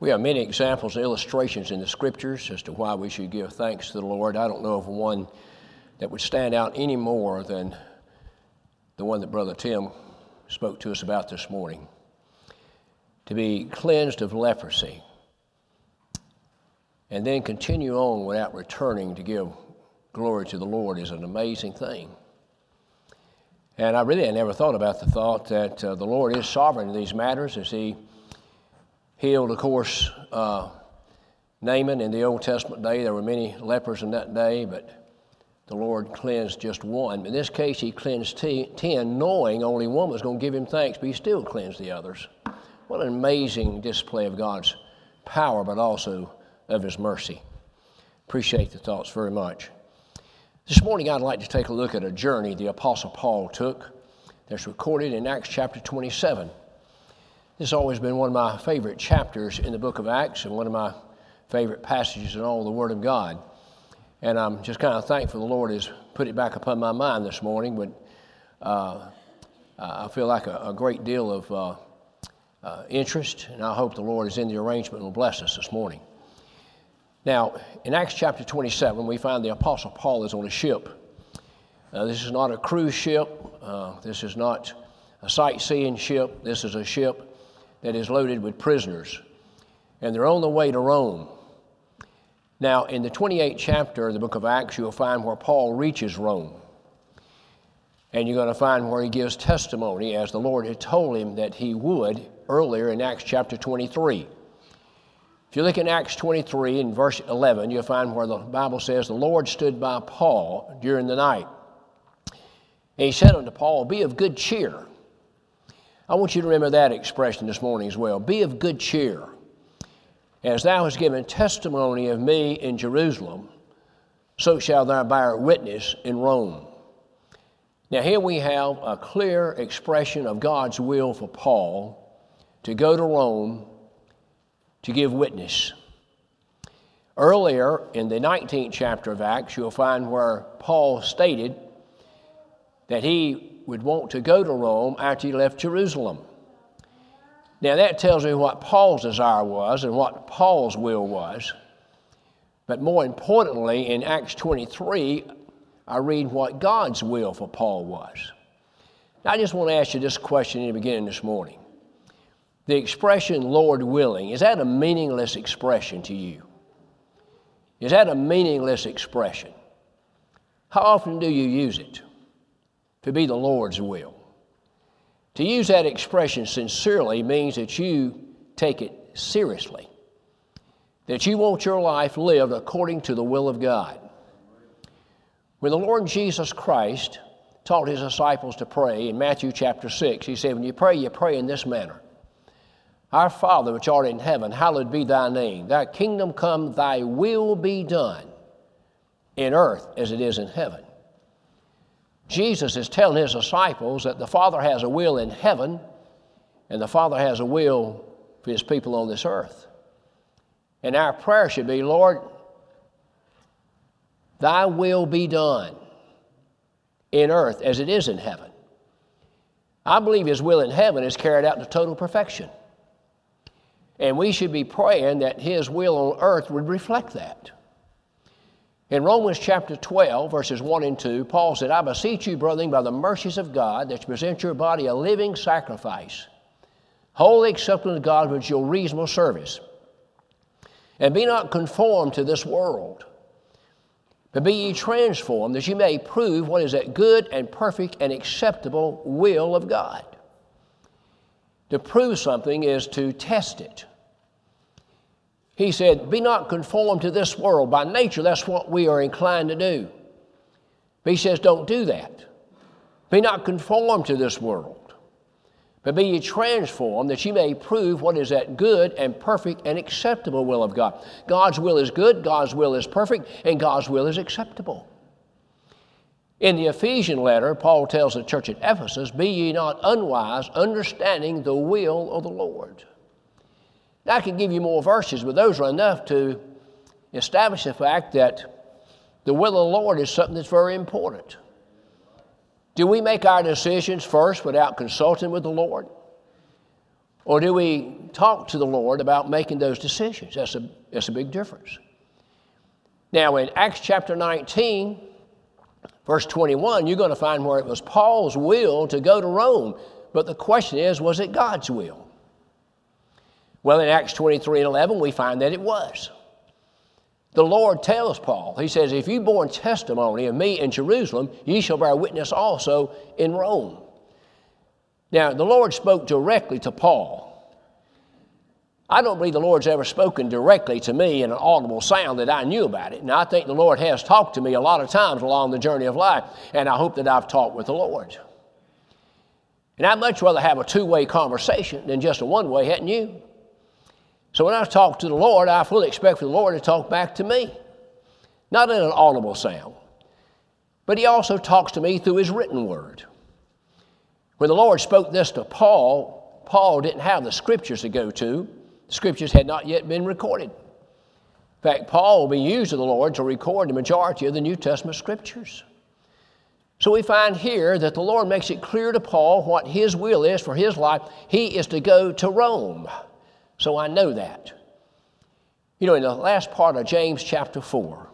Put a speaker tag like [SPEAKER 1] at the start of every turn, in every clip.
[SPEAKER 1] We have many examples and illustrations in the scriptures as to why we should give thanks to the Lord. I don't know of one that would stand out any more than the one that Brother Tim spoke to us about this morning. To be cleansed of leprosy and then continue on without returning to give glory to the Lord is an amazing thing. And I really had never thought about the thought that uh, the Lord is sovereign in these matters as He healed, of course, uh, Naaman in the Old Testament day. There were many lepers in that day, but the Lord cleansed just one. In this case, He cleansed ten, knowing only one was going to give Him thanks, but He still cleansed the others. What an amazing display of God's power, but also of His mercy. Appreciate the thoughts very much. This morning, I'd like to take a look at a journey the Apostle Paul took that's recorded in Acts chapter 27. This has always been one of my favorite chapters in the book of Acts and one of my favorite passages in all the Word of God. And I'm just kind of thankful the Lord has put it back upon my mind this morning. But uh, I feel like a, a great deal of uh, uh, interest, and I hope the Lord is in the arrangement and will bless us this morning. Now, in Acts chapter 27, we find the Apostle Paul is on a ship. Uh, this is not a cruise ship, uh, this is not a sightseeing ship, this is a ship that is loaded with prisoners. And they're on the way to Rome. Now, in the 28th chapter of the book of Acts, you'll find where Paul reaches Rome. And you're going to find where he gives testimony, as the Lord had told him that he would earlier in Acts chapter 23. If you look in Acts 23 in verse 11, you'll find where the Bible says, The Lord stood by Paul during the night. And he said unto Paul, Be of good cheer. I want you to remember that expression this morning as well. Be of good cheer. As thou hast given testimony of me in Jerusalem, so shalt thou bear witness in Rome. Now, here we have a clear expression of God's will for Paul to go to Rome to give witness. Earlier in the 19th chapter of Acts, you'll find where Paul stated that he would want to go to Rome after he left Jerusalem. Now, that tells me what Paul's desire was and what Paul's will was. But more importantly, in Acts 23, I read what God's will for Paul was. Now, I just want to ask you this question in the beginning this morning the expression Lord willing, is that a meaningless expression to you? Is that a meaningless expression? How often do you use it? To be the Lord's will. To use that expression sincerely means that you take it seriously, that you want your life lived according to the will of God. When the Lord Jesus Christ taught his disciples to pray in Matthew chapter 6, he said, When you pray, you pray in this manner our Father which art in heaven, hallowed be thy name. Thy kingdom come, thy will be done in earth as it is in heaven. Jesus is telling his disciples that the Father has a will in heaven and the Father has a will for his people on this earth. And our prayer should be, Lord, thy will be done in earth as it is in heaven. I believe his will in heaven is carried out to total perfection. And we should be praying that His will on earth would reflect that. In Romans chapter 12, verses 1 and 2, Paul said, I beseech you, brethren, by the mercies of God, that you present your body a living sacrifice, wholly acceptable to God, which is your reasonable service. And be not conformed to this world, but be ye transformed, that you may prove what is that good and perfect and acceptable will of God. To prove something is to test it. He said, Be not conformed to this world. By nature, that's what we are inclined to do. But he says, Don't do that. Be not conformed to this world, but be ye transformed that ye may prove what is that good and perfect and acceptable will of God. God's will is good, God's will is perfect, and God's will is acceptable. In the Ephesian letter, Paul tells the church at Ephesus, Be ye not unwise, understanding the will of the Lord. I can give you more verses, but those are enough to establish the fact that the will of the Lord is something that's very important. Do we make our decisions first without consulting with the Lord? Or do we talk to the Lord about making those decisions. That's a, that's a big difference. Now, in Acts chapter 19, verse 21, you're going to find where it was Paul's will to go to Rome. But the question is, was it God's will? Well, in Acts 23 and 11, we find that it was. The Lord tells Paul, He says, If you borne testimony of me in Jerusalem, ye shall bear witness also in Rome. Now, the Lord spoke directly to Paul. I don't believe the Lord's ever spoken directly to me in an audible sound that I knew about it. And I think the Lord has talked to me a lot of times along the journey of life, and I hope that I've talked with the Lord. And I'd much rather have a two way conversation than just a one way, hadn't you? So when I talk to the Lord, I fully expect for the Lord to talk back to me, not in an audible sound, but He also talks to me through His written word. When the Lord spoke this to Paul, Paul didn't have the scriptures to go to. The scriptures had not yet been recorded. In fact, Paul will be used of the Lord to record the majority of the New Testament scriptures. So we find here that the Lord makes it clear to Paul what his will is for his life. He is to go to Rome. So I know that. You know, in the last part of James chapter 4,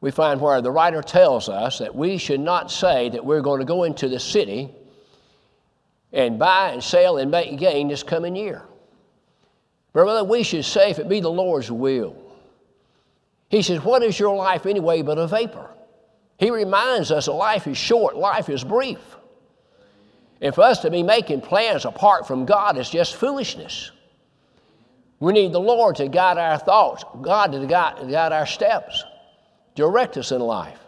[SPEAKER 1] we find where the writer tells us that we should not say that we're going to go into the city and buy and sell and make gain this coming year. But rather, we should say, if it be the Lord's will. He says, What is your life anyway but a vapor? He reminds us that life is short, life is brief. And for us to be making plans apart from God is just foolishness. We need the Lord to guide our thoughts, God to guide, guide our steps, direct us in life.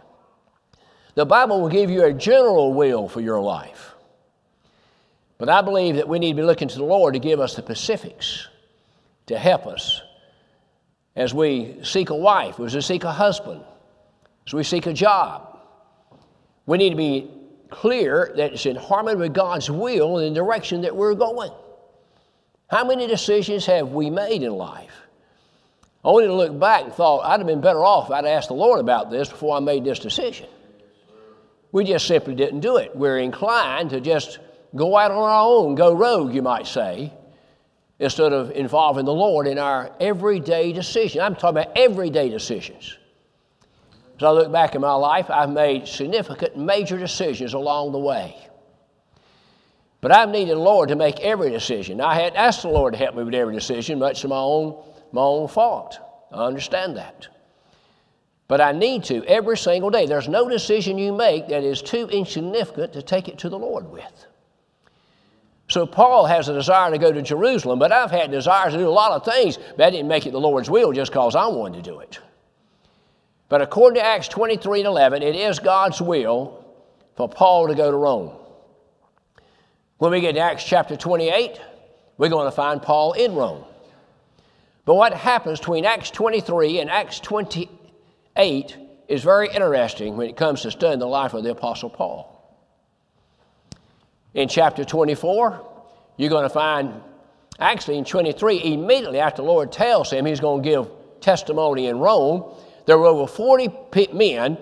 [SPEAKER 1] The Bible will give you a general will for your life. But I believe that we need to be looking to the Lord to give us the specifics to help us as we seek a wife, as we seek a husband, as we seek a job. We need to be clear that it's in harmony with God's will and the direction that we're going. How many decisions have we made in life? I only to look back and thought, I'd have been better off if I'd asked the Lord about this before I made this decision. We just simply didn't do it. We're inclined to just go out on our own, go rogue, you might say, instead of involving the Lord in our everyday decisions. I'm talking about everyday decisions. As I look back in my life, I've made significant, major decisions along the way. But I've needed the Lord to make every decision. I had asked the Lord to help me with every decision, much to my own, my own fault. I understand that. But I need to every single day. There's no decision you make that is too insignificant to take it to the Lord with. So Paul has a desire to go to Jerusalem, but I've had desires to do a lot of things, but I didn't make it the Lord's will just because I wanted to do it. But according to Acts 23 and 11, it is God's will for Paul to go to Rome. When we get to Acts chapter 28, we're going to find Paul in Rome. But what happens between Acts 23 and Acts 28 is very interesting when it comes to studying the life of the Apostle Paul. In chapter 24, you're going to find, actually in 23, immediately after the Lord tells him he's going to give testimony in Rome, there were over 40 men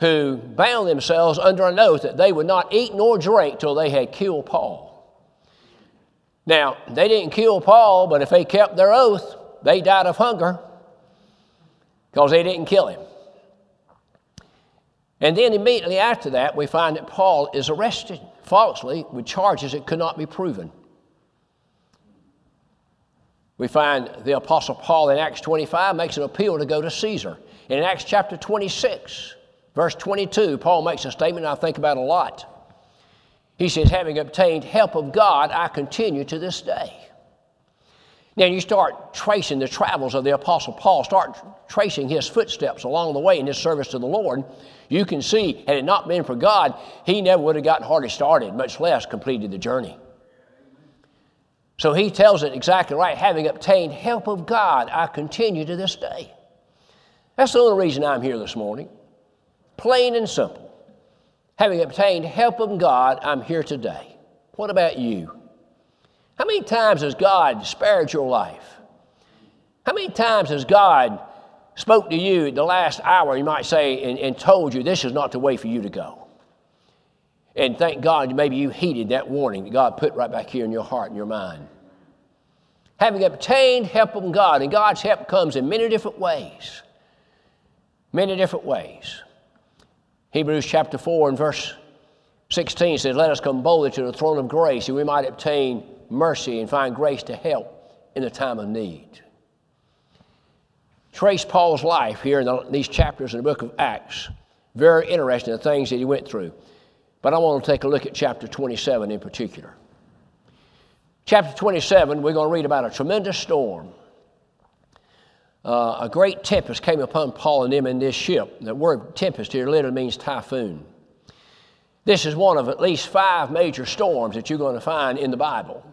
[SPEAKER 1] who bound themselves under an oath that they would not eat nor drink till they had killed Paul. Now, they didn't kill Paul, but if they kept their oath, they died of hunger because they didn't kill him. And then immediately after that, we find that Paul is arrested falsely with charges that could not be proven. We find the Apostle Paul in Acts 25 makes an appeal to go to Caesar. In Acts chapter 26, Verse 22, Paul makes a statement I think about a lot. He says, Having obtained help of God, I continue to this day. Now, you start tracing the travels of the Apostle Paul, start tracing his footsteps along the way in his service to the Lord. You can see, had it not been for God, he never would have gotten hardly started, much less completed the journey. So he tells it exactly right. Having obtained help of God, I continue to this day. That's the only reason I'm here this morning. Plain and simple. Having obtained help from God, I'm here today. What about you? How many times has God spared your life? How many times has God spoke to you at the last hour, you might say, and, and told you this is not the way for you to go? And thank God maybe you heeded that warning that God put right back here in your heart and your mind. having obtained help from God, and God's help comes in many different ways. Many different ways. Hebrews chapter 4 and verse 16 says, Let us come boldly to the throne of grace that we might obtain mercy and find grace to help in the time of need. Trace Paul's life here in the, these chapters in the book of Acts. Very interesting, the things that he went through. But I want to take a look at chapter 27 in particular. Chapter 27, we're going to read about a tremendous storm. Uh, a great tempest came upon Paul and them in this ship. The word tempest here literally means typhoon. This is one of at least five major storms that you're going to find in the Bible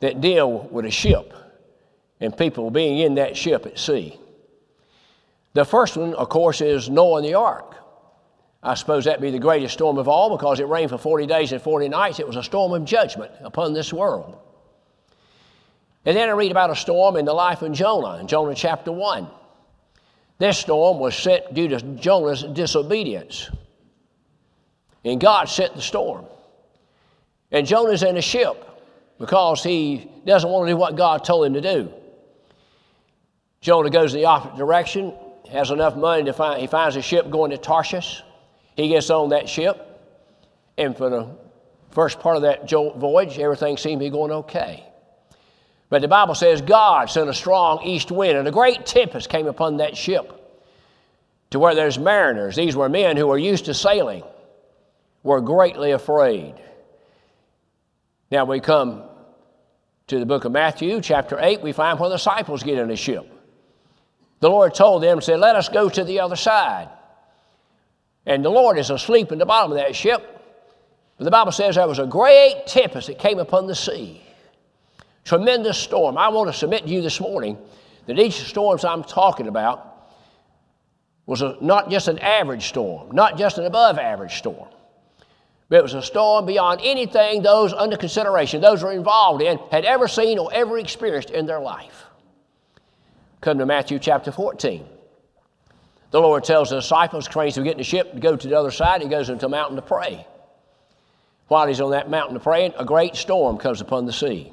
[SPEAKER 1] that deal with a ship and people being in that ship at sea. The first one, of course, is Noah and the ark. I suppose that'd be the greatest storm of all because it rained for 40 days and 40 nights. It was a storm of judgment upon this world. And then I read about a storm in the life of Jonah in Jonah chapter 1. This storm was sent due to Jonah's disobedience. And God sent the storm. And Jonah's in a ship because he doesn't want to do what God told him to do. Jonah goes in the opposite direction, has enough money to find, he finds a ship going to Tarshish. He gets on that ship, and for the first part of that voyage, everything seemed to be going okay. But the Bible says God sent a strong east wind, and a great tempest came upon that ship to where there's mariners. These were men who were used to sailing, were greatly afraid. Now we come to the book of Matthew, chapter 8, we find where the disciples get in the ship. The Lord told them, said, Let us go to the other side. And the Lord is asleep in the bottom of that ship. But the Bible says there was a great tempest that came upon the sea. Tremendous storm. I want to submit to you this morning that each storms I'm talking about was a, not just an average storm, not just an above average storm, but it was a storm beyond anything those under consideration, those who were involved in, had ever seen or ever experienced in their life. Come to Matthew chapter 14. The Lord tells the disciples, trains to get in the ship to go to the other side. He goes into a mountain to pray. While he's on that mountain to pray, a great storm comes upon the sea.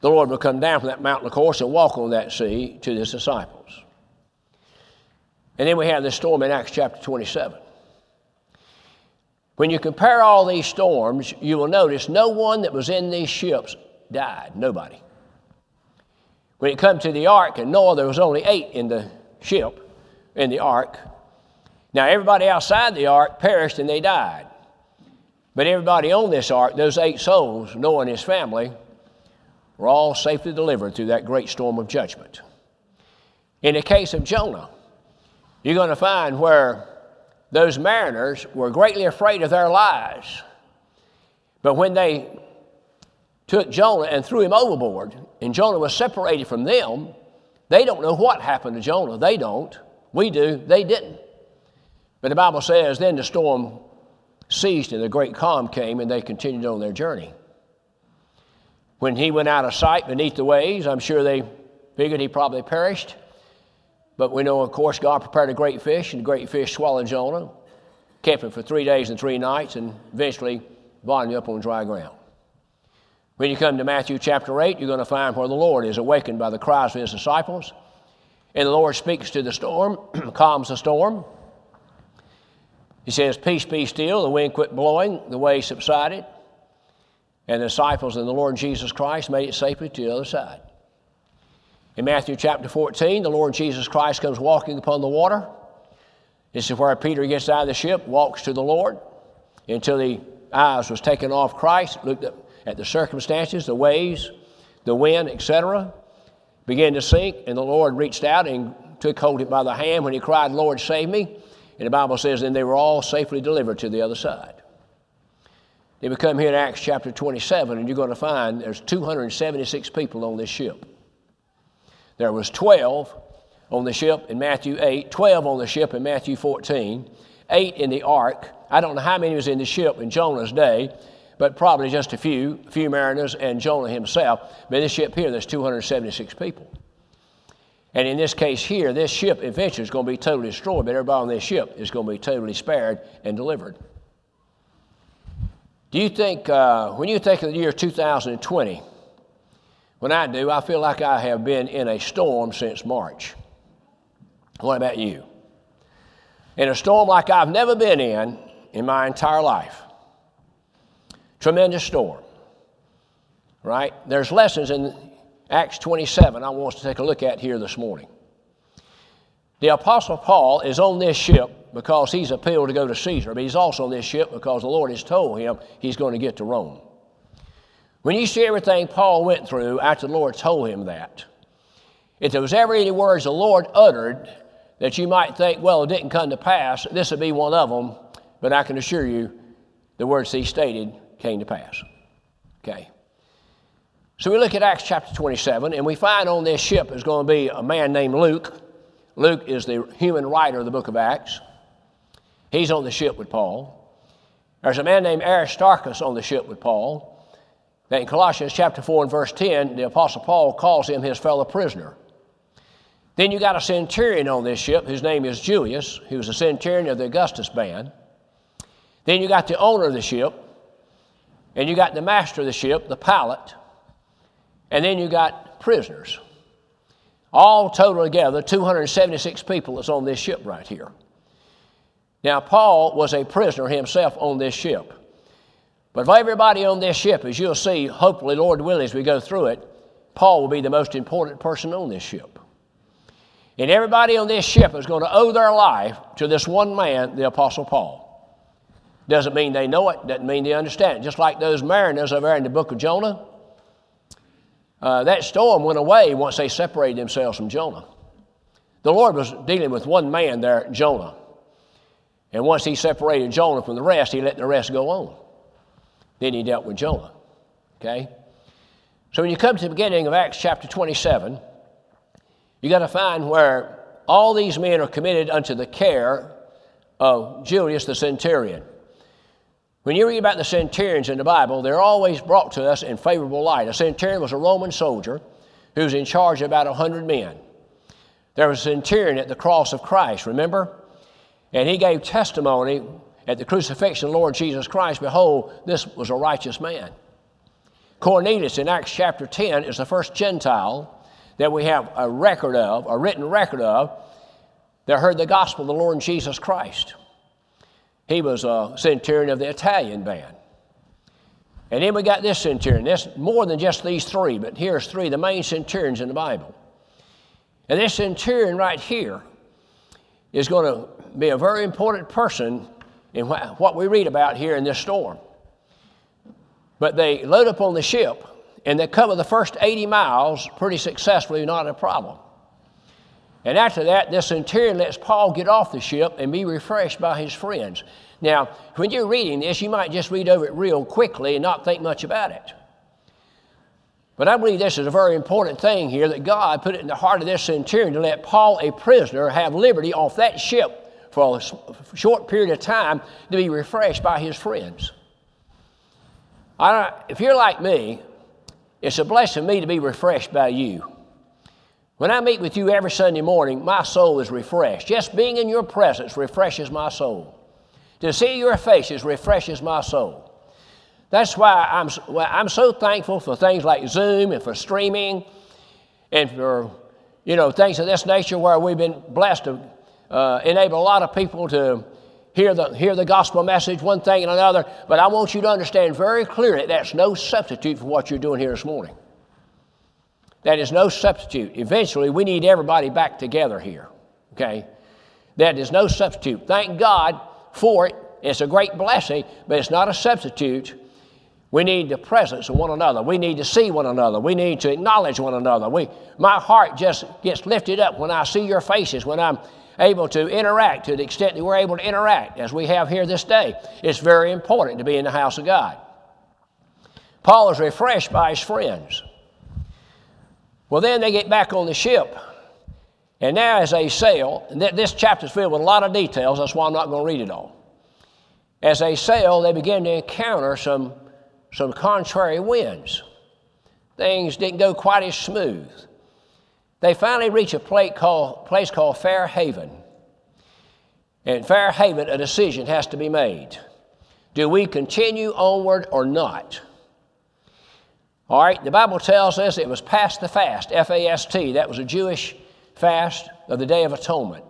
[SPEAKER 1] The Lord will come down from that mountain, of course, and walk on that sea to his disciples. And then we have this storm in Acts chapter 27. When you compare all these storms, you will notice no one that was in these ships died. Nobody. When it comes to the ark and Noah, there was only eight in the ship in the ark. Now, everybody outside the ark perished and they died. But everybody on this ark, those eight souls, Noah and his family, were all safely delivered through that great storm of judgment. In the case of Jonah, you're going to find where those mariners were greatly afraid of their lives. But when they took Jonah and threw him overboard, and Jonah was separated from them, they don't know what happened to Jonah. They don't. We do, they didn't. But the Bible says then the storm ceased and the great calm came and they continued on their journey. When he went out of sight beneath the waves, I'm sure they figured he probably perished. But we know, of course, God prepared a great fish, and the great fish swallowed Jonah, kept him for three days and three nights, and eventually vomited him up on dry ground. When you come to Matthew chapter 8, you're going to find where the Lord is awakened by the cries of his disciples. And the Lord speaks to the storm, calms the storm. He says, Peace be still. The wind quit blowing, the waves subsided. And the disciples and the Lord Jesus Christ made it safely to the other side. In Matthew chapter 14, the Lord Jesus Christ comes walking upon the water. This is where Peter gets out of the ship, walks to the Lord until the eyes was taken off Christ, looked at the circumstances, the waves, the wind, etc began to sink, and the Lord reached out and took hold of him by the hand when he cried, Lord, save me. And the Bible says, then they were all safely delivered to the other side. Then we come here in Acts chapter 27, and you're going to find there's 276 people on this ship. There was 12 on the ship in Matthew 8, 12 on the ship in Matthew 14, 8 in the ark. I don't know how many was in the ship in Jonah's day, but probably just a few, a few mariners and Jonah himself. But this ship here, there's 276 people. And in this case here, this ship eventually is going to be totally destroyed, but everybody on this ship is going to be totally spared and delivered. Do you think, uh, when you think of the year 2020, When I do, I feel like I have been in a storm since March. What about you? In a storm like I've never been in in my entire life. Tremendous storm. Right? There's lessons in Acts 27 I want us to take a look at here this morning. The Apostle Paul is on this ship because he's appealed to go to Caesar, but he's also on this ship because the Lord has told him he's going to get to Rome. When you see everything Paul went through after the Lord told him that, if there was ever any words the Lord uttered that you might think, well, it didn't come to pass, this would be one of them, but I can assure you the words he stated came to pass. Okay. So we look at Acts chapter 27, and we find on this ship is going to be a man named Luke. Luke is the human writer of the book of Acts. He's on the ship with Paul. There's a man named Aristarchus on the ship with Paul. That in Colossians chapter 4 and verse 10, the Apostle Paul calls him his fellow prisoner. Then you got a centurion on this ship. whose name is Julius, He was a centurion of the Augustus band. Then you got the owner of the ship, and you got the master of the ship, the pilot, and then you got prisoners. All total together, 276 people that's on this ship right here. Now, Paul was a prisoner himself on this ship. But of everybody on this ship, as you'll see, hopefully, Lord willing, as we go through it, Paul will be the most important person on this ship. And everybody on this ship is going to owe their life to this one man, the Apostle Paul. Doesn't mean they know it, doesn't mean they understand it. Just like those mariners over in the book of Jonah, uh, that storm went away once they separated themselves from Jonah. The Lord was dealing with one man there, Jonah. And once he separated Jonah from the rest, he let the rest go on. Then he dealt with Jonah. Okay? So when you come to the beginning of Acts chapter 27, you got to find where all these men are committed unto the care of Julius the centurion. When you read about the centurions in the Bible, they're always brought to us in favorable light. A centurion was a Roman soldier who was in charge of about 100 men. There was a centurion at the cross of Christ, remember? And he gave testimony at the crucifixion of Lord Jesus Christ, behold, this was a righteous man. Cornelius in Acts chapter 10 is the first Gentile that we have a record of, a written record of, that heard the gospel of the Lord Jesus Christ. He was a centurion of the Italian band. And then we got this centurion. This more than just these three, but here's three, the main centurions in the Bible. And this centurion right here is going to be a very important person in what we read about here in this storm. But they load up on the ship and they cover the first 80 miles pretty successfully, not a problem. And after that, this centurion lets Paul get off the ship and be refreshed by his friends. Now, when you're reading this, you might just read over it real quickly and not think much about it. But I believe this is a very important thing here that God put it in the heart of this centurion to let Paul, a prisoner, have liberty off that ship for a short period of time to be refreshed by his friends. if you're like me, it's a blessing to me to be refreshed by you. When I meet with you every Sunday morning, my soul is refreshed. Just being in your presence refreshes my soul. To see your faces refreshes my soul. That's why I'm, I'm so thankful for things like Zoom and for streaming and for, you know, things of this nature where we've been blessed to uh, enable a lot of people to hear the, hear the gospel message, one thing and another. But I want you to understand very clearly that's no substitute for what you're doing here this morning. That is no substitute. Eventually, we need everybody back together here. Okay? That is no substitute. Thank God for it. It's a great blessing, but it's not a substitute. We need the presence of one another. We need to see one another. We need to acknowledge one another. We, my heart just gets lifted up when I see your faces, when I'm able to interact to the extent that we're able to interact as we have here this day. It's very important to be in the house of God. Paul is refreshed by his friends. Well, then they get back on the ship. And now, as they sail, this chapter is filled with a lot of details, that's why I'm not going to read it all. As they sail, they begin to encounter some, some contrary winds. Things didn't go quite as smooth. They finally reach a place called, place called Fair Haven. And Fair Haven, a decision has to be made. Do we continue onward or not? All right, the Bible tells us it was past the fast, F A S T. That was a Jewish fast of the Day of Atonement.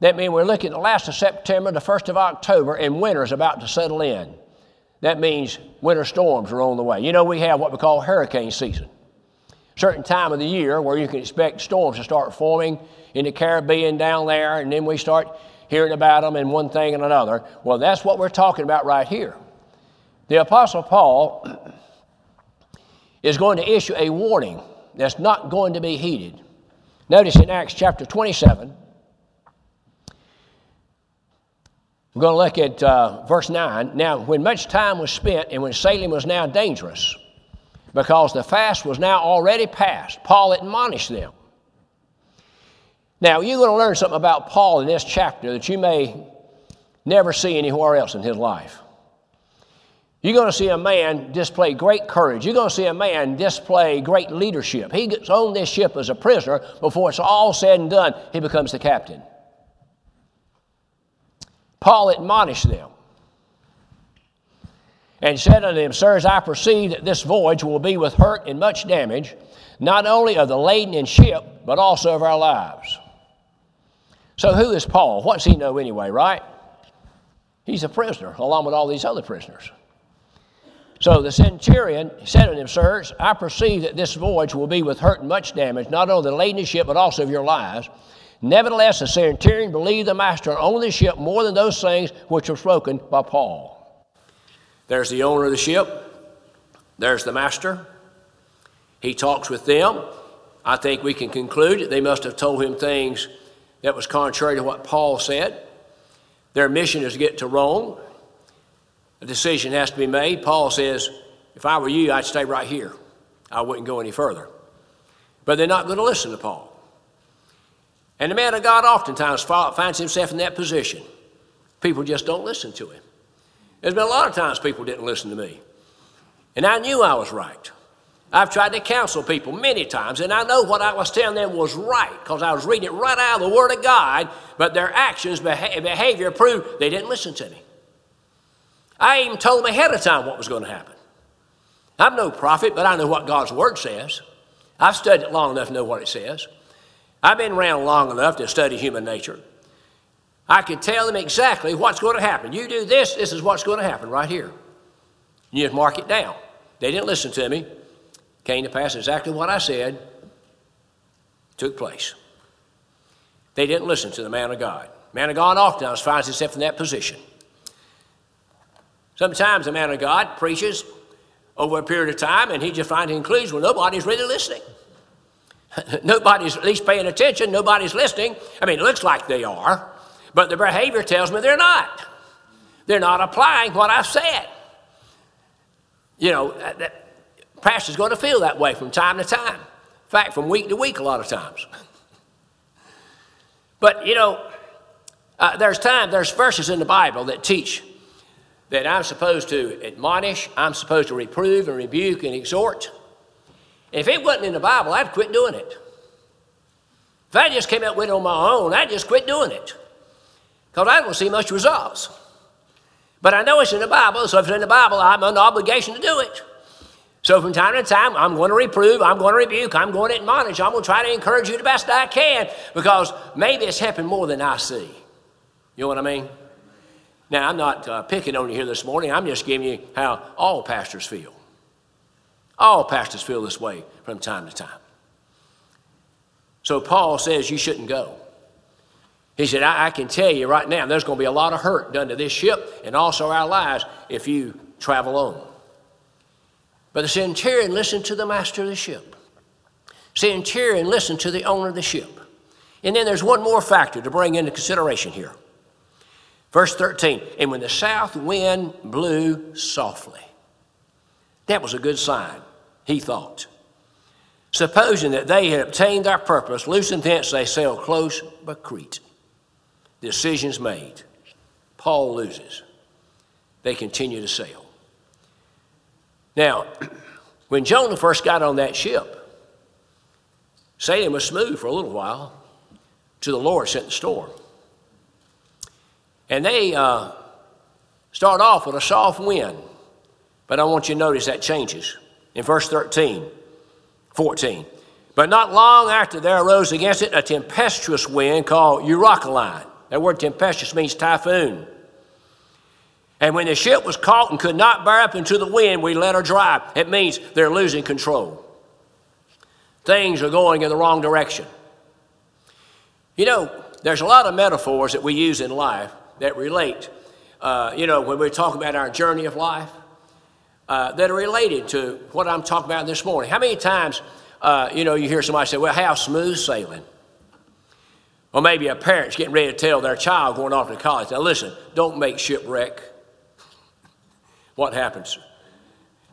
[SPEAKER 1] That means we're looking at the last of September, the 1st of October, and winter is about to settle in. That means winter storms are on the way. You know, we have what we call hurricane season. Certain time of the year where you can expect storms to start forming in the Caribbean down there, and then we start hearing about them and one thing and another. Well, that's what we're talking about right here. The Apostle Paul is going to issue a warning that's not going to be heeded. Notice in Acts chapter 27, we're going to look at uh, verse 9. Now, when much time was spent and when sailing was now dangerous, because the fast was now already past, Paul admonished them. Now, you're going to learn something about Paul in this chapter that you may never see anywhere else in his life. You're going to see a man display great courage. You're going to see a man display great leadership. He gets on this ship as a prisoner. Before it's all said and done, he becomes the captain. Paul admonished them and said unto them, Sirs, I perceive that this voyage will be with hurt and much damage, not only of the laden and ship, but also of our lives. So, who is Paul? What's he know anyway, right? He's a prisoner, along with all these other prisoners. So the centurion said to him, Sirs, I perceive that this voyage will be with hurt and much damage, not only the laden ship, but also of your lives. Nevertheless, the centurion believed the master and owned the ship more than those things which were spoken by Paul. There's the owner of the ship, there's the master. He talks with them. I think we can conclude that they must have told him things that was contrary to what Paul said. Their mission is to get to Rome a decision has to be made. Paul says, if I were you, I'd stay right here. I wouldn't go any further. But they're not going to listen to Paul. And the man of God oftentimes finds himself in that position. People just don't listen to him. There's been a lot of times people didn't listen to me. And I knew I was right. I've tried to counsel people many times, and I know what I was telling them was right because I was reading it right out of the Word of God, but their actions, behavior proved they didn't listen to me. I even told them ahead of time what was going to happen. I'm no prophet, but I know what God's Word says. I've studied it long enough to know what it says. I've been around long enough to study human nature. I can tell them exactly what's going to happen. You do this, this is what's going to happen right here. You just mark it down. They didn't listen to me. Came to pass exactly what I said took place. They didn't listen to the man of God. Man of God oftentimes finds himself in that position. Sometimes a man of God preaches over a period of time and he just finds he concludes, well, nobody's really listening. nobody's at least paying attention, nobody's listening. I mean, it looks like they are, but the behavior tells me they're not. They're not applying what I've said. You know, that pastor's going to feel that way from time to time. In fact, from week to week, a lot of times. but, you know, uh, there's time, there's verses in the Bible that teach that I'm supposed to admonish, I'm supposed to reprove and rebuke and exhort. And if it wasn't in the Bible, I'd quit doing it. If I just came up with it on my own, I'd just quit doing it. Because I don't see much results. But I know it's in the Bible, so if it's in the Bible, I'm under obligation to do it. So from time to time, I'm going to reprove, I'm going to rebuke, I'm going to admonish, I'm going to try to encourage you the best I can because maybe it's helping more than I see. You know what I mean? Now, I'm not uh, picking on you here this morning. I'm just giving you how all pastors feel. All pastors feel this way from time to time. So Paul says you shouldn't go. He said, I, I can tell you right now, there's going to be a lot of hurt done to this ship and also our lives if you travel on. But the centurion listened to the master of the ship. Centurion listened to the owner of the ship. And then there's one more factor to bring into consideration here. Verse 13, and when the south wind blew softly, that was a good sign, he thought. Supposing that they had obtained their purpose, loosened thence they sailed close but Crete. Decisions made. Paul loses. They continue to sail. Now, when Jonah first got on that ship, sailing was smooth for a little while, till the Lord sent the storm. And they uh, start off with a soft wind, but I want you to notice that changes. in verse 13, 14. But not long after there arose against it a tempestuous wind called Euroclydon. That word tempestuous means typhoon. And when the ship was caught and could not bear up into the wind, we let her drive. It means they're losing control. Things are going in the wrong direction. You know, there's a lot of metaphors that we use in life that relate. Uh, you know, when we talk about our journey of life, uh, that are related to what I'm talking about this morning. How many times, uh, you know, you hear somebody say, well, how smooth sailing? Or maybe a parent's getting ready to tell their child going off to college, now listen, don't make shipwreck. what happens?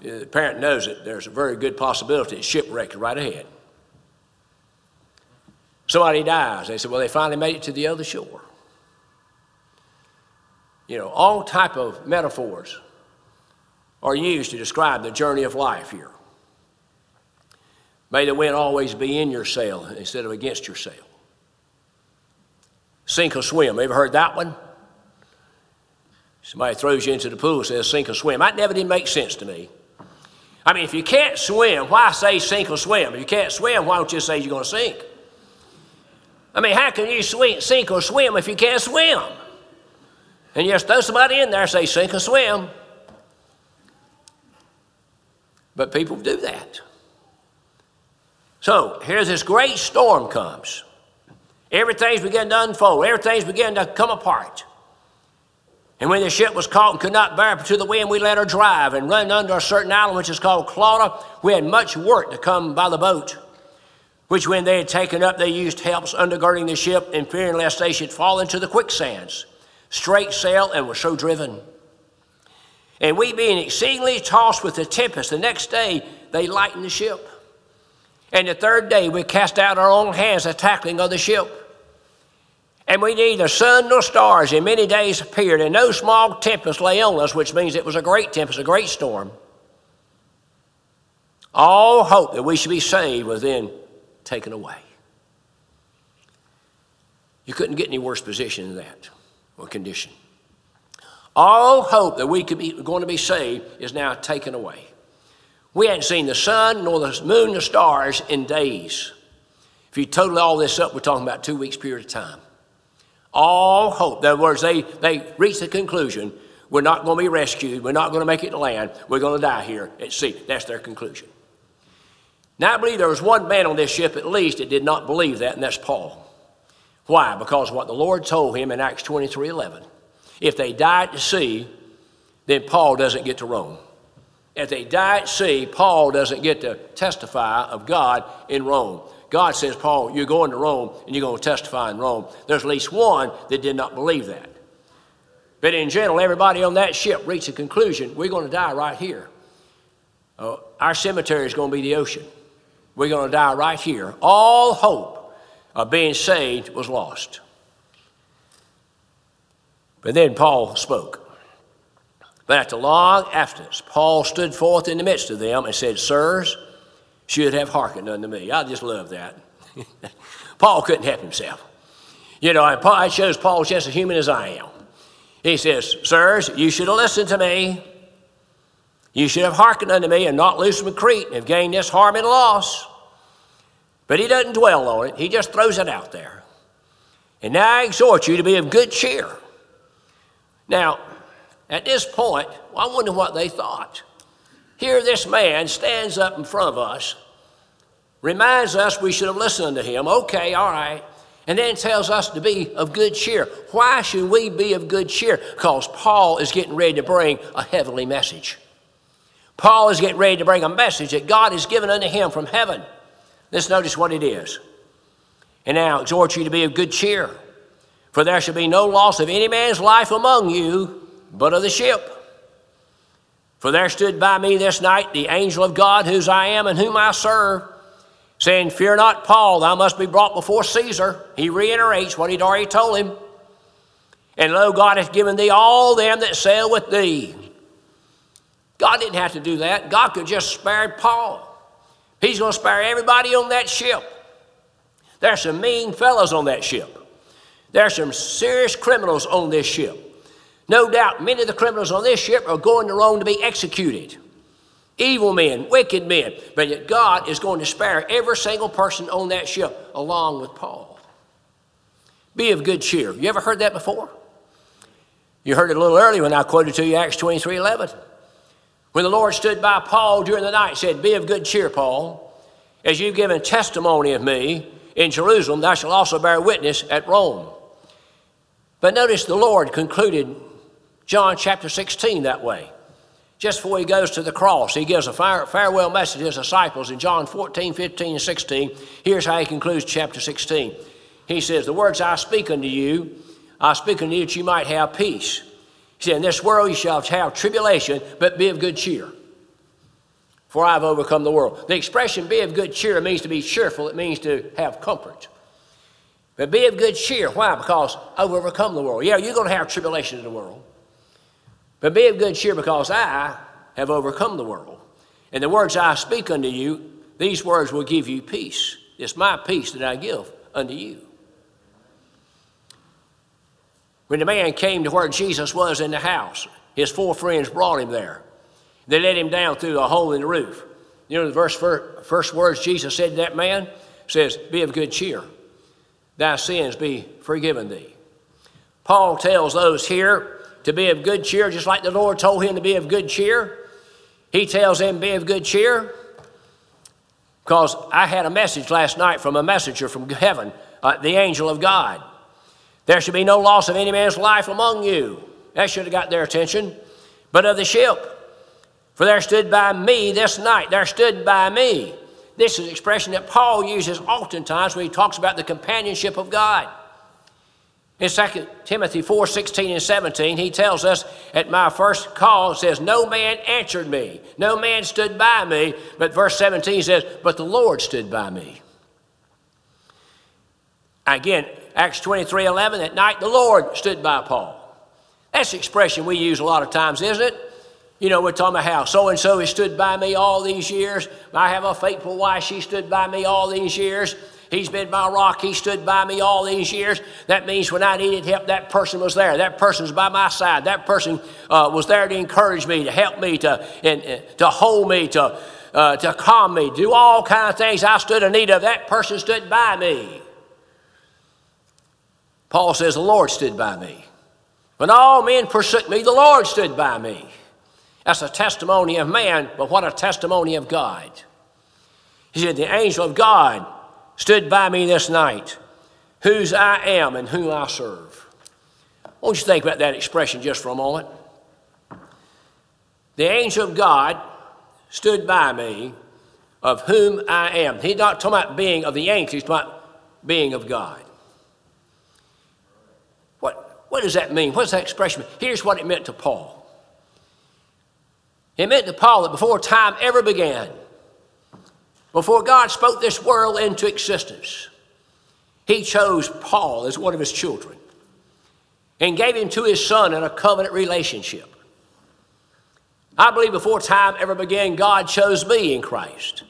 [SPEAKER 1] The parent knows it. There's a very good possibility shipwreck right ahead. Somebody dies. They say, well, they finally made it to the other shore. You know, all type of metaphors are used to describe the journey of life here. May the wind always be in your sail instead of against your sail. Sink or swim. Ever heard that one? Somebody throws you into the pool and says sink or swim. That never did make sense to me. I mean, if you can't swim, why say sink or swim? If you can't swim, why don't you say you're going to sink? I mean, how can you sink or swim if you can't swim? And just throw somebody in there and say sink or swim. But people do that. So here's this great storm comes. Everything's beginning to unfold. Everything's beginning to come apart. And when the ship was caught and could not bear to the wind, we let her drive and run under a certain island which is called Clauda. We had much work to come by the boat, which when they had taken up, they used helps undergirding the ship and fearing lest they should fall into the quicksands. Straight sail and were so driven. And we being exceedingly tossed with the tempest, the next day they lightened the ship. And the third day we cast out our own hands the tackling of the ship. And we neither sun nor stars in many days appeared, and no small tempest lay on us, which means it was a great tempest, a great storm. All hope that we should be saved was then taken away. You couldn't get any worse position than that or condition. All hope that we could be going to be saved is now taken away. We hadn't seen the sun nor the moon nor stars in days. If you total all this up, we're talking about two weeks period of time. All hope. In other words, they, they reached the conclusion we're not going to be rescued. We're not going to make it to land. We're going to die here at sea. That's their conclusion. Now, I believe there was one man on this ship at least that did not believe that, and that's Paul. Why? Because what the Lord told him in Acts 23 11 if they die at sea, then Paul doesn't get to Rome. If they die at sea, Paul doesn't get to testify of God in Rome. God says, Paul, you're going to Rome and you're going to testify in Rome. There's at least one that did not believe that. But in general, everybody on that ship reached the conclusion we're going to die right here. Uh, our cemetery is going to be the ocean. We're going to die right here. All hope of being saved was lost. But then Paul spoke. But after long abstinence, Paul stood forth in the midst of them and said, Sirs, should have hearkened unto me. I just love that. Paul couldn't help himself. You know, it shows Paul's just as human as I am. He says, Sirs, you should have listened to me. You should have hearkened unto me and not loosed from Crete and have gained this harm and loss. But he doesn't dwell on it, he just throws it out there. And now I exhort you to be of good cheer now, at this point, I wonder what they thought. Here, this man stands up in front of us, reminds us we should have listened to him. Okay, all right. And then tells us to be of good cheer. Why should we be of good cheer? Because Paul is getting ready to bring a heavenly message. Paul is getting ready to bring a message that God has given unto him from heaven. Let's notice what it is. And now exhort you to be of good cheer. For there shall be no loss of any man's life among you, but of the ship. For there stood by me this night the angel of God, whose I am and whom I serve, saying, Fear not, Paul, thou must be brought before Caesar. He reiterates what he'd already told him. And lo, God hath given thee all them that sail with thee. God didn't have to do that. God could just spare Paul. He's going to spare everybody on that ship. There's some mean fellows on that ship. There are some serious criminals on this ship. No doubt many of the criminals on this ship are going to Rome to be executed. evil men, wicked men. But yet God is going to spare every single person on that ship along with Paul. Be of good cheer. You ever heard that before? You heard it a little earlier when I quoted to you Acts 23 11. When the Lord stood by Paul during the night, said, Be of good cheer, Paul. As you've given testimony of me in Jerusalem, thou shalt also bear witness at Rome. But notice the Lord concluded John chapter 16 that way. Just before he goes to the cross, he gives a farewell message to his disciples in John 14, 15, and 16. Here's how he concludes chapter 16. He says, The words I speak unto you, I speak unto you that you might have peace. Said, In this world you shall have tribulation, but be of good cheer. For I've overcome the world. The expression be of good cheer means to be cheerful, it means to have comfort. But be of good cheer. Why? Because I've overcome the world. Yeah, you're going to have tribulation in the world. But be of good cheer because I have overcome the world. And the words I speak unto you, these words will give you peace. It's my peace that I give unto you. When the man came to where Jesus was in the house, his four friends brought him there. They let him down through a hole in the roof. You know the first words Jesus said to that man says, Be of good cheer. Thy sins be forgiven thee. Paul tells those here to be of good cheer, just like the Lord told him to be of good cheer. He tells them, Be of good cheer. Because I had a message last night from a messenger from heaven, uh, the angel of God. There should be no loss of any man's life among you. That should have got their attention. But of the ship. For there stood by me this night, there stood by me. This is an expression that Paul uses oftentimes when he talks about the companionship of God. In 2 Timothy 4 16 and 17, he tells us, At my first call, says, No man answered me, no man stood by me. But verse 17 says, But the Lord stood by me. Again, Acts 23 11, at night the Lord stood by Paul. That's the expression we use a lot of times, isn't it? You know, we're talking about how so and so has stood by me all these years. I have a faithful wife, she stood by me all these years. He's been my rock, he stood by me all these years. That means when I needed help, that person was there. That person's by my side. That person uh, was there to encourage me, to help me, to, and, uh, to hold me, to, uh, to calm me, do all kind of things I stood in need of. That person stood by me. Paul says, The Lord stood by me. When all men forsook me, the Lord stood by me. That's a testimony of man, but what a testimony of God. He said, The angel of God stood by me this night, whose I am and whom I serve. I want you think about that expression just for a moment. The angel of God stood by me, of whom I am. He's not talking about being of the angels, he's talking about being of God. What does that mean? What does that expression? Here's what it meant to Paul. It meant to Paul that before time ever began, before God spoke this world into existence, he chose Paul as one of his children and gave him to his son in a covenant relationship. I believe before time ever began, God chose me in Christ.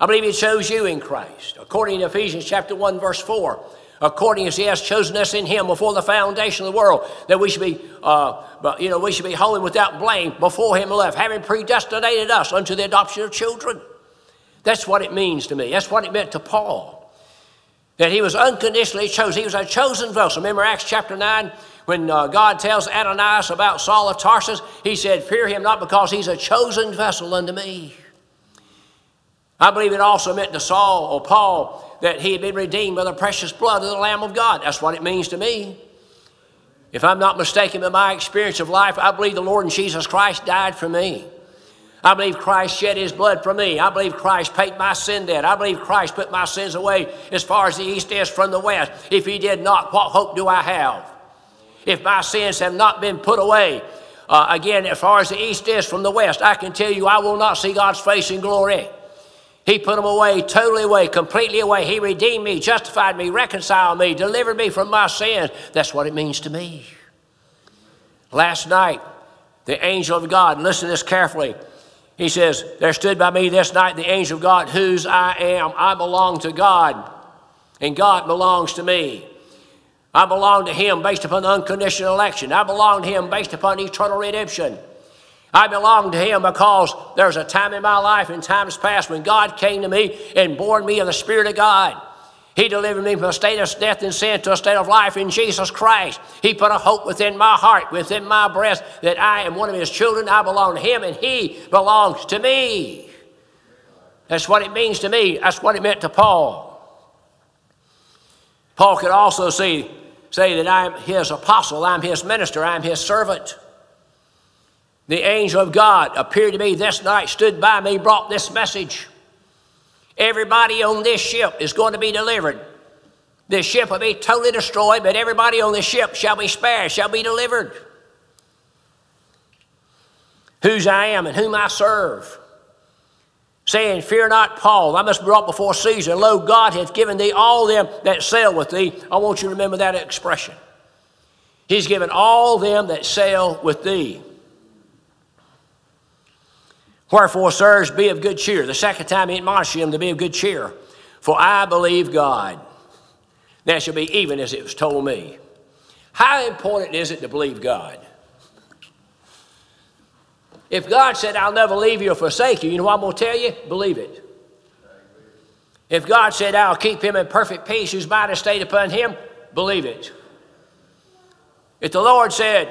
[SPEAKER 1] I believe He chose you in Christ. According to Ephesians chapter 1, verse 4, according as he has chosen us in him before the foundation of the world, that we should be, uh, you know, we should be holy without blame before him left, having predestinated us unto the adoption of children. That's what it means to me. That's what it meant to Paul. That he was unconditionally chosen. He was a chosen vessel. Remember Acts chapter 9? When uh, God tells Ananias about Saul of Tarsus, he said, Fear him not because he's a chosen vessel unto me. I believe it also meant to Saul or Paul that he had been redeemed by the precious blood of the Lamb of God. That's what it means to me. If I'm not mistaken in my experience of life, I believe the Lord and Jesus Christ died for me. I believe Christ shed his blood for me. I believe Christ paid my sin debt. I believe Christ put my sins away as far as the east is from the west. If he did not, what hope do I have? If my sins have not been put away, uh, again, as far as the east is from the west, I can tell you I will not see God's face in glory. He put them away, totally away, completely away. He redeemed me, justified me, reconciled me, delivered me from my sins. That's what it means to me. Last night, the angel of God, listen to this carefully. He says, There stood by me this night the angel of God, whose I am. I belong to God, and God belongs to me. I belong to Him based upon unconditional election. I belong to Him based upon eternal redemption. I belong to Him because there's a time in my life in times past when God came to me and born me of the Spirit of God. He delivered me from a state of death and sin to a state of life in Jesus Christ. He put a hope within my heart, within my breast, that I am one of His children. I belong to Him and He belongs to me. That's what it means to me. That's what it meant to Paul. Paul could also say, say that I'm His apostle, I'm His minister, I'm His servant. The angel of God appeared to me this night, stood by me, brought this message. Everybody on this ship is going to be delivered. This ship will be totally destroyed, but everybody on this ship shall be spared, shall be delivered. Whose I am and whom I serve. Saying, Fear not, Paul, I must be brought before Caesar. Lo, God hath given thee all them that sail with thee. I want you to remember that expression. He's given all them that sail with thee. Wherefore, sirs, be of good cheer. The second time he admonished him to be of good cheer. For I believe God. That shall be even as it was told me. How important is it to believe God? If God said, I'll never leave you or forsake you, you know what I'm going to tell you? Believe it. If God said, I'll keep him in perfect peace whose mind is stayed upon him, believe it. If the Lord said,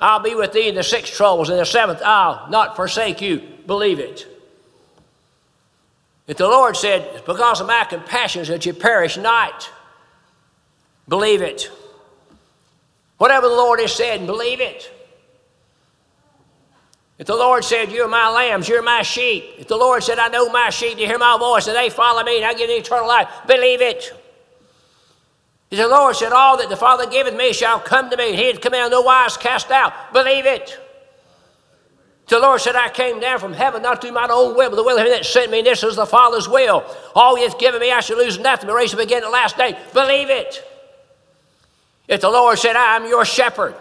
[SPEAKER 1] I'll be with thee in the sixth troubles, and the seventh I'll not forsake you, believe it. If the Lord said, Because of my compassions that you perish not, believe it. Whatever the Lord has said, believe it. If the Lord said, You're my lambs, you're my sheep. If the Lord said, I know my sheep, they hear my voice, and they follow me, and I give them eternal life, believe it. If the Lord said, All that the Father giveth me shall come to me, and he come out no wise cast out, believe it. The Lord said, I came down from heaven not to do my own will, but the will of him that sent me, and this is the Father's will. All he hath given me, I shall lose nothing, but raise up again at the last day. Believe it. If the Lord said, I am your shepherd,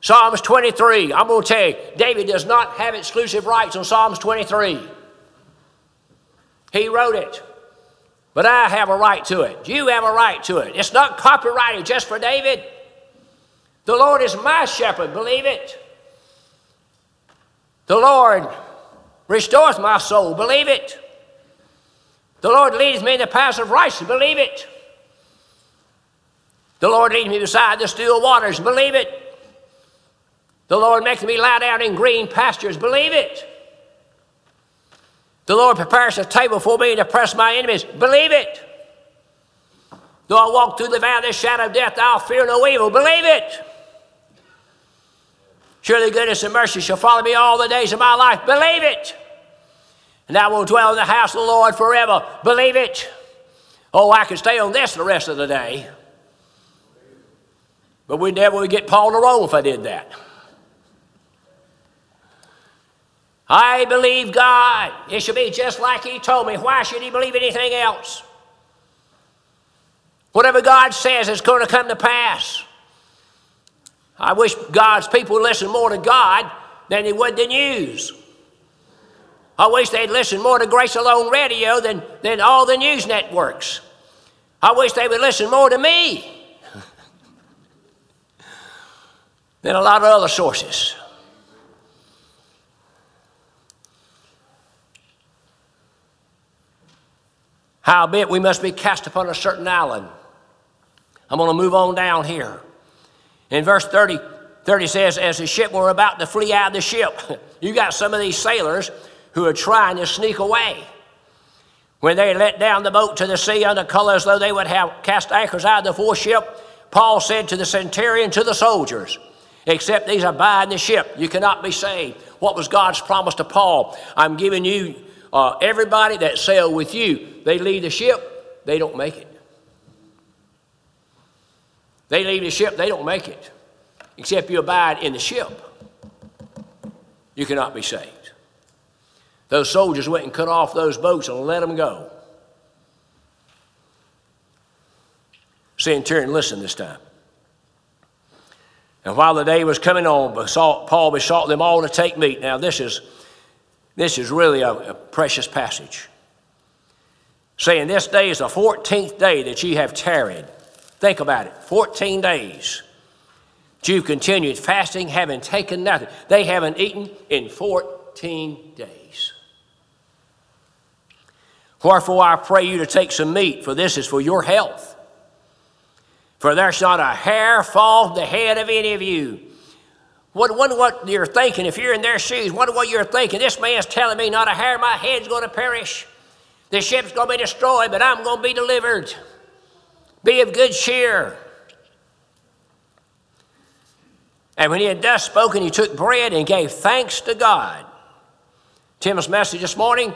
[SPEAKER 1] Psalms 23, I'm going to tell you, David does not have exclusive rights on Psalms 23. He wrote it, but I have a right to it. You have a right to it. It's not copyrighted just for David. The Lord is my shepherd, believe it. The Lord restores my soul. Believe it. The Lord leads me in the paths of righteousness. Believe it. The Lord leads me beside the still waters. Believe it. The Lord makes me lie down in green pastures. Believe it. The Lord prepares a table for me to press my enemies. Believe it. Though I walk through the valley of the shadow of death, I'll fear no evil. Believe it. Surely goodness and mercy shall follow me all the days of my life. Believe it. And I will dwell in the house of the Lord forever. Believe it. Oh, I could stay on this the rest of the day. But we never would get Paul to Rome if I did that. I believe God. It should be just like He told me. Why should He believe anything else? Whatever God says is going to come to pass. I wish God's people listen more to God than they would the news. I wish they'd listen more to Grace Alone Radio than, than all the news networks. I wish they would listen more to me than a lot of other sources. Howbeit we must be cast upon a certain island. I'm going to move on down here. In verse 30, 30 says, As the ship were about to flee out of the ship, you got some of these sailors who are trying to sneak away. When they let down the boat to the sea under color as though they would have cast anchors out of the foreship, Paul said to the centurion, to the soldiers, Except these abide in the ship, you cannot be saved. What was God's promise to Paul? I'm giving you uh, everybody that sail with you. They leave the ship, they don't make it. They leave the ship, they don't make it. Except you abide in the ship, you cannot be saved. Those soldiers went and cut off those boats and let them go. Centurion listen this time. And while the day was coming on, besought, Paul besought them all to take meat. Now, this is, this is really a, a precious passage. Saying, This day is the 14th day that ye have tarried. Think about it 14 days. Jude continued fasting, having taken nothing. They haven't eaten in 14 days. Wherefore I pray you to take some meat, for this is for your health. For there's not a hair fall the head of any of you. What, wonder what you're thinking if you're in their shoes. Wonder what you're thinking. This man's telling me not a hair of my head's going to perish. The ship's going to be destroyed, but I'm going to be delivered. Be of good cheer. And when he had thus spoken, he took bread and gave thanks to God. Tim's message this morning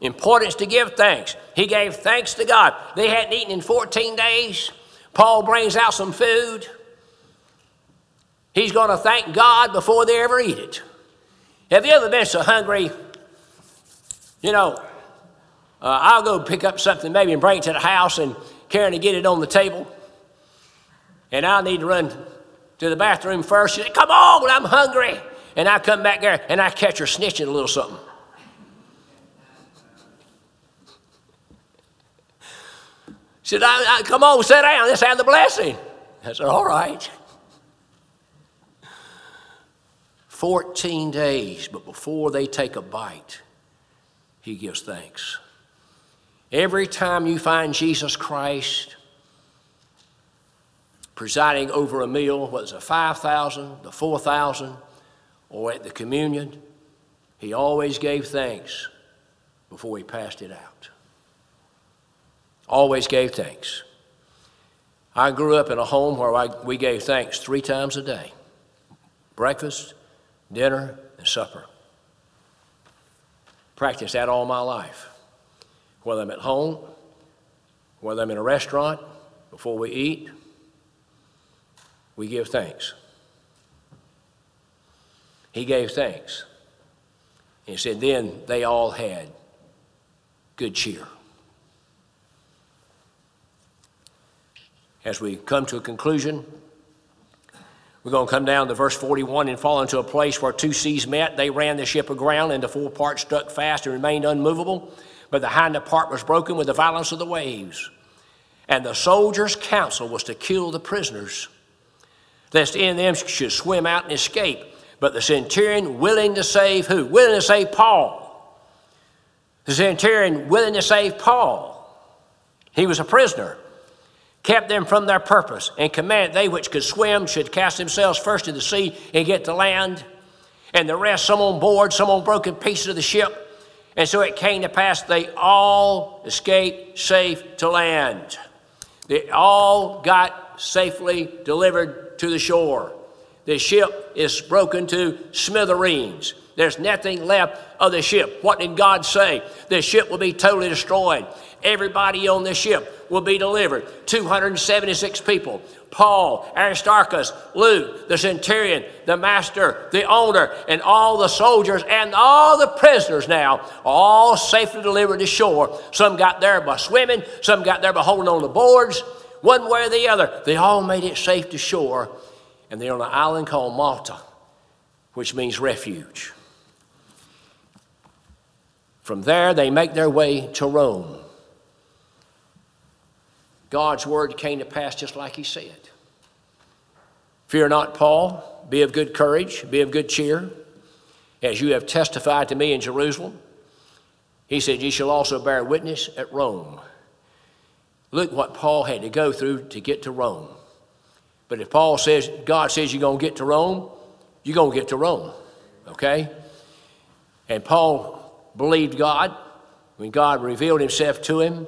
[SPEAKER 1] importance to give thanks. He gave thanks to God. They hadn't eaten in 14 days. Paul brings out some food. He's going to thank God before they ever eat it. Have you ever been so hungry? You know, uh, I'll go pick up something maybe and bring it to the house and Karen to get it on the table. And I'll need to run to the bathroom first. She said, Come on, I'm hungry. And I come back there and I catch her snitching a little something. She said, I, I, Come on, sit down. Let's have the blessing. I said, All right. 14 days, but before they take a bite, he gives thanks. Every time you find Jesus Christ presiding over a meal, whether it's a 5,000, the 4,000, or at the communion, he always gave thanks before he passed it out. Always gave thanks. I grew up in a home where I, we gave thanks three times a day breakfast, dinner, and supper. Practiced that all my life. Whether I'm at home, whether I'm in a restaurant, before we eat, we give thanks. He gave thanks. He said, Then they all had good cheer. As we come to a conclusion, we're going to come down to verse 41 and fall into a place where two seas met. They ran the ship aground, and the fore part stuck fast and remained unmovable, but the hinder part was broken with the violence of the waves. And the soldiers' counsel was to kill the prisoners lest any of them should swim out and escape. But the centurion willing to save who? Willing to save Paul. The centurion willing to save Paul. He was a prisoner. Kept them from their purpose and commanded they which could swim should cast themselves first in the sea and get to land. And the rest, some on board, some on broken pieces of the ship. And so it came to pass they all escaped safe to land. They all got safely delivered to the shore. The ship is broken to smithereens. There's nothing left of the ship. What did God say? The ship will be totally destroyed. Everybody on the ship will be delivered. 276 people. Paul, Aristarchus, Luke, the centurion, the master, the owner, and all the soldiers and all the prisoners now, all safely delivered to shore. Some got there by swimming, some got there by holding on the boards, one way or the other. They all made it safe to shore, and they're on an island called Malta, which means refuge. From there, they make their way to Rome. God's word came to pass just like he said. Fear not, Paul. Be of good courage. Be of good cheer. As you have testified to me in Jerusalem, he said, Ye shall also bear witness at Rome. Look what Paul had to go through to get to Rome. But if Paul says, God says you're going to get to Rome, you're going to get to Rome. Okay? And Paul believed God when God revealed himself to him.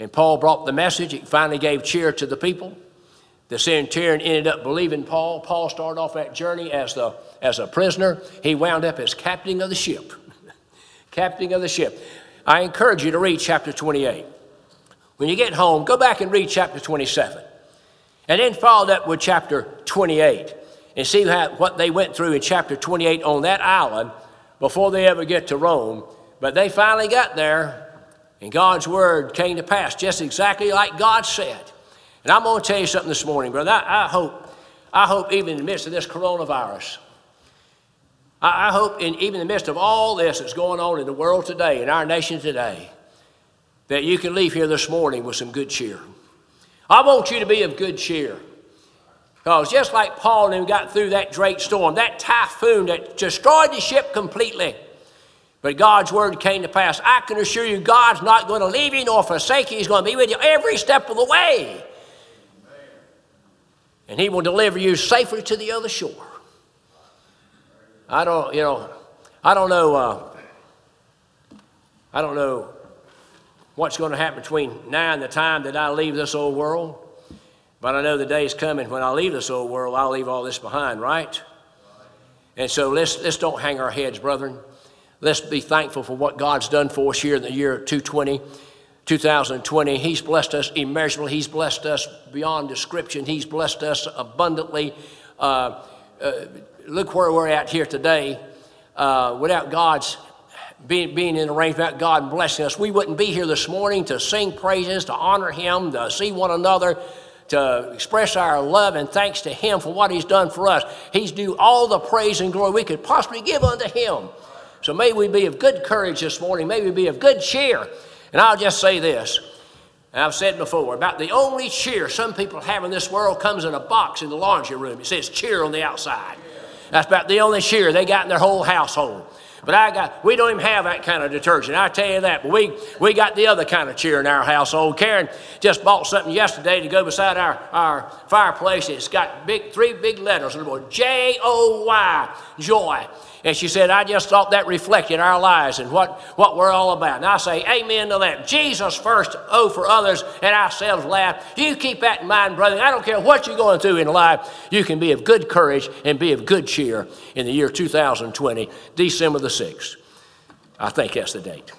[SPEAKER 1] And Paul brought the message. He finally gave cheer to the people. The centurion ended up believing Paul. Paul started off that journey as, the, as a prisoner. He wound up as captain of the ship. captain of the ship. I encourage you to read chapter 28. When you get home, go back and read chapter 27. And then follow up with chapter 28 and see how, what they went through in chapter 28 on that island before they ever get to Rome. But they finally got there, and God's word came to pass just exactly like God said. And I'm going to tell you something this morning, brother. I, I hope, I hope even in the midst of this coronavirus, I, I hope in even in the midst of all this that's going on in the world today, in our nation today, that you can leave here this morning with some good cheer. I want you to be of good cheer. Because just like Paul and him got through that great storm, that typhoon that destroyed the ship completely, but God's word came to pass. I can assure you, God's not going to leave you nor forsake you. He's going to be with you every step of the way. And He will deliver you safely to the other shore. I don't, you know, I don't know. Uh, I don't know what's going to happen between now and the time that I leave this old world. But I know the day is coming when I leave this old world, I'll leave all this behind, right? And so let's, let's don't hang our heads, brethren. Let's be thankful for what God's done for us here in the year 220, 2020. He's blessed us immeasurably. He's blessed us beyond description. He's blessed us abundantly. Uh, uh, look where we're at here today. Uh, without God's being, being in arrangement, without God blessing us, we wouldn't be here this morning to sing praises, to honor Him, to see one another, to express our love and thanks to Him for what He's done for us. He's due all the praise and glory we could possibly give unto Him. So may we be of good courage this morning. May we be of good cheer. And I'll just say this. I've said before about the only cheer some people have in this world comes in a box in the laundry room. It says cheer on the outside. That's about the only cheer they got in their whole household. But I got, we don't even have that kind of detergent. I tell you that. But we, we got the other kind of cheer in our household. Karen just bought something yesterday to go beside our, our fireplace. It's got big, three big letters J O Y, joy. And she said, I just thought that reflected our lives and what, what we're all about. And I say, Amen to that. Jesus first, oh, for others, and ourselves last. You keep that in mind, brother. I don't care what you're going through in life, you can be of good courage and be of good cheer in the year 2020, December the 6th. I think that's the date.